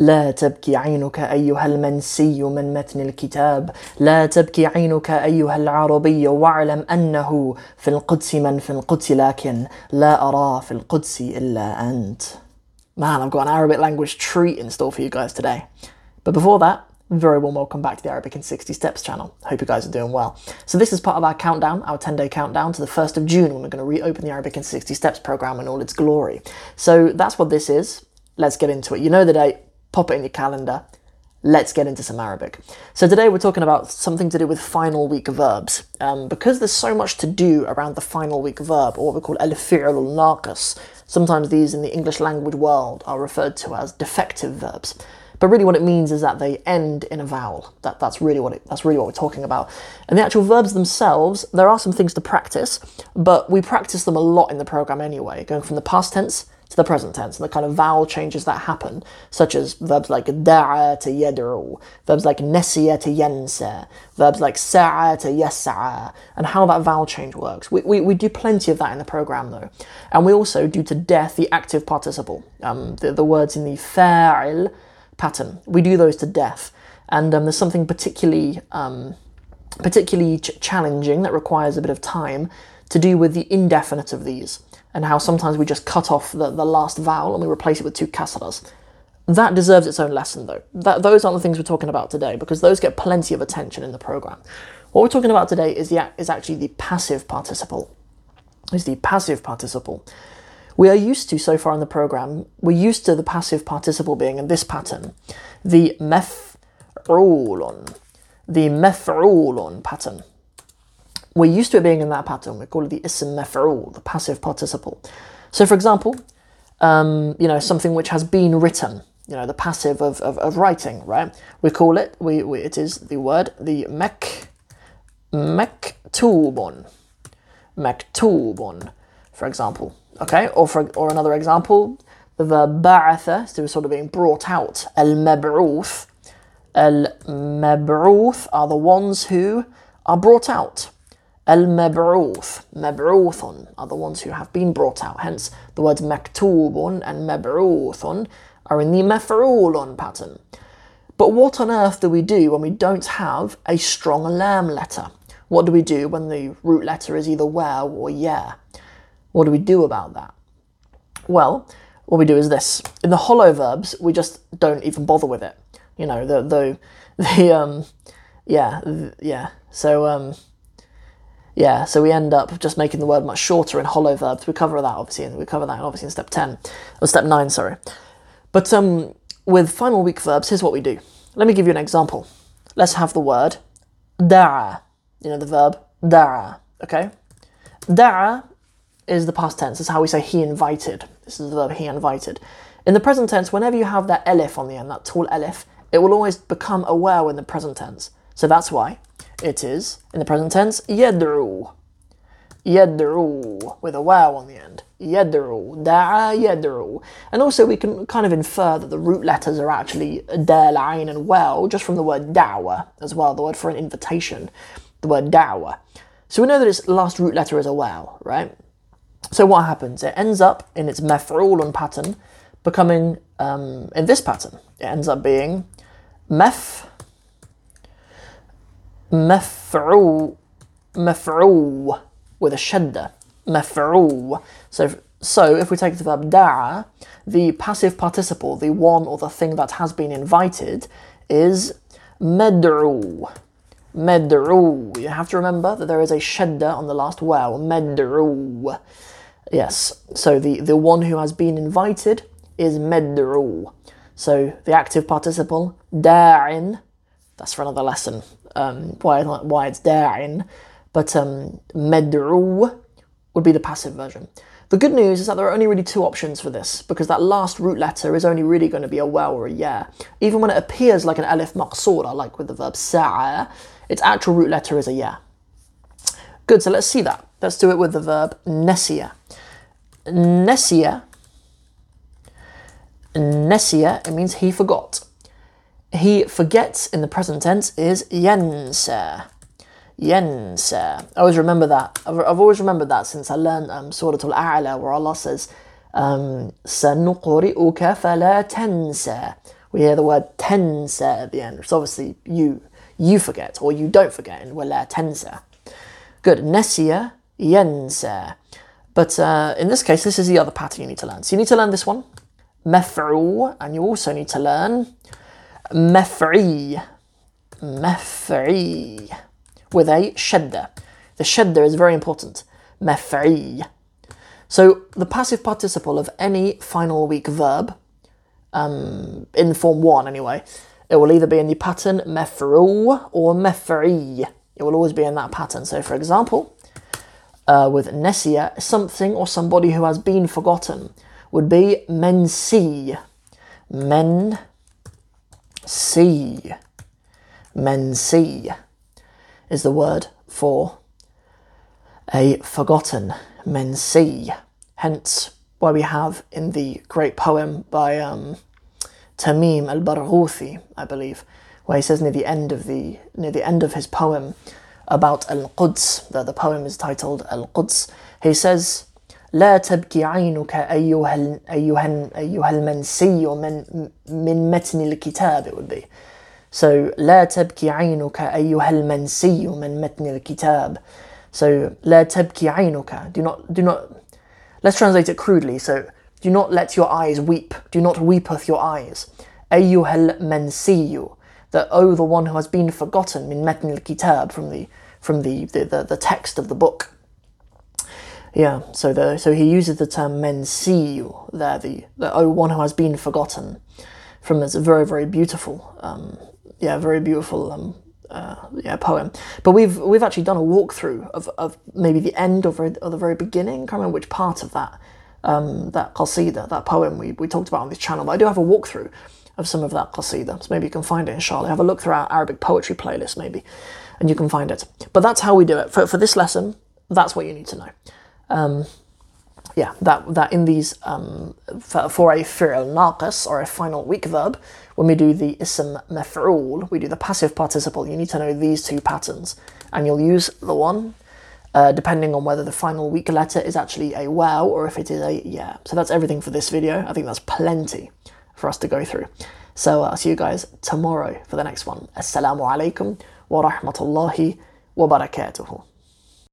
لا تبكي عينك أيها المنسي من متن الكتاب لا تبكي عينك أيها العربي واعلم أنه في القدس من في القدس لكن لا أرى في القدس إلا أنت Man, I've got an Arabic language treat in store for you guys today. But before that, very warm welcome back to the Arabic in 60 Steps channel. Hope you guys are doing well. So this is part of our countdown, our 10-day countdown to the 1st of June when we're going to reopen the Arabic in 60 Steps program in all its glory. So that's what this is. Let's get into it. You know the date, pop it in your calendar. Let's get into some Arabic. So today we're talking about something to do with final weak verbs. Um, because there's so much to do around the final weak verb, or what we call al-fi'l al-naqis. Sometimes these in the English language world are referred to as defective verbs. But really what it means is that they end in a vowel. That, that's really what it, that's really what we're talking about. And the actual verbs themselves, there are some things to practice, but we practice them a lot in the program anyway, going from the past tense to the present tense and the kind of vowel changes that happen, such as verbs like da'a to yad'u, verbs like nesiya to yansa, verbs like sa'a to yas'a, and how that vowel change works. We, we, we do plenty of that in the program though. And we also do to death the active participle, um, the, the words in the fa'il pattern. We do those to death. And um, there's something particularly, um, particularly ch- challenging that requires a bit of time to do with the indefinite of these and how sometimes we just cut off the, the last vowel and we replace it with two kasras. That deserves its own lesson, though. That, those aren't the things we're talking about today because those get plenty of attention in the program. What we're talking about today is, the, is actually the passive participle. Is the passive participle. We are used to, so far in the program, we're used to the passive participle being in this pattern. The mef'ulun. The mef'ulun pattern. We're used to it being in that pattern. We call it the ism the passive participle. So, for example, um, you know, something which has been written, you know, the passive of, of, of writing, right? We call it, we, we, it is the word, the mek, mektubun, mektubun, for example, okay? Or for, or another example, the verb ba'atha, so sort of being brought out, al-mab'uth, al-mab'uth are the ones who are brought out. Al-mab'uth, mab'uthun are the ones who have been brought out. Hence, the words maktubun and mab'uthun are in the maf'ulun pattern. But what on earth do we do when we don't have a strong lam letter? What do we do when the root letter is either waw or yeah? What do we do about that? Well, what we do is this. In the hollow verbs, we just don't even bother with it. You know, the the the um yeah, yeah. So um yeah, so we end up just making the word much shorter in hollow verbs. We cover that obviously, and we cover that obviously in step ten or step nine, sorry. But um, with final weak verbs, here's what we do. Let me give you an example. Let's have the word da'a. You know the verb da'a. Okay, da'a is the past tense. Is how we say he invited. This is the verb he invited. In the present tense, whenever you have that elif on the end, that tall elif, it will always become aware in the present tense. So that's why it is, in the present tense, yad'u. Yad'u, with a waw on the end. Yad'u, da'a yad'u. And also we can kind of infer that the root letters are actually dal, and well, just from the word da'wa as well, the word for an invitation, the word da'wa. So we know that its last root letter is a waw, right? So what happens? It ends up in its maf'ulun pattern becoming, um, in this pattern, it ends up being mef, maf'u, maf'u, with a shadda, maf'u. So, so if we take the verb da'a, the passive participle, the one or the thing that has been invited, is med'u. Med'u. You have to remember that there is a shadda on the last waw, med'u. Yes, so the, the one who has been invited is med'u. So the active participle, da'in, that's for another lesson, um, why, why it's da'in, but um, would be the passive version. The good news is that there are only really two options for this, because that last root letter is only really going to be a well or a yeah. Even when it appears like an alif maqsura, like with the verb sa'a, its actual root letter is a yeah. Good, so let's see that. Let's do it with the verb nesiya. Nesiya, nesiya, it means he forgot. He forgets in the present tense is Yensa. Yensa. I always remember that. I've, I've always remembered that since I learned um, Surah Al-A'la where Allah says, um, فَلَا We hear the word tensa at the end. It's obviously you. You forget or you don't forget in وَلَا تَنْسَى. Good. nesia yensa. But uh, in this case, this is the other pattern you need to learn. So you need to learn this one, mef'u, and you also need to learn Mefri, mefri, with a shadda. The shadda is very important. Maf'i. So the passive participle of any final weak verb, um, in form one anyway, it will either be in the pattern mefri or mefri. It will always be in that pattern. So for example, uh, with nesia, something or somebody who has been forgotten would be mensi. Men see. Mensi is the word for a forgotten. men see. Hence, why we have in the great poem by um, Tamim al-Barghuthi, I believe, where he says near the end of the near the end of his poem about Al-Quds, that the poem is titled Al-Quds, he says, لا تبكي عينك أيها أيها أيها المنسي من من متن الكتاب it would be. So لا تبكي عينك أيها المنسي من متن الكتاب. So لا تبكي عينك. Do not do not. Let's translate it crudely. So do not let your eyes weep. Do not weepeth your eyes. أيها المنسي. That oh the one who has been forgotten من متن الكتاب from the from the, the, the, the text of the book. Yeah, so the so he uses the term mensiu there, the, the oh one who has been forgotten, from this very very beautiful, um, yeah, very beautiful um, uh, yeah poem. But we've we've actually done a walkthrough of, of maybe the end or, very, or the very beginning. I can't remember which part of that um, that qasida, that poem we, we talked about on this channel. But I do have a walkthrough of some of that qasida, so maybe you can find it inshallah. Have a look through our Arabic poetry playlist maybe, and you can find it. But that's how we do it for for this lesson. That's what you need to know. Um, yeah, that that in these um, for, a fi'l naqis or a final weak verb, when we do the ism maf'ul, we do the passive participle. You need to know these two patterns, and you'll use the one uh, depending on whether the final weak letter is actually a waw or if it is a yeah. So that's everything for this video. I think that's plenty for us to go through. So I'll see you guys tomorrow for the next one. Assalamu alaikum wa rahmatullahi wa barakatuhu.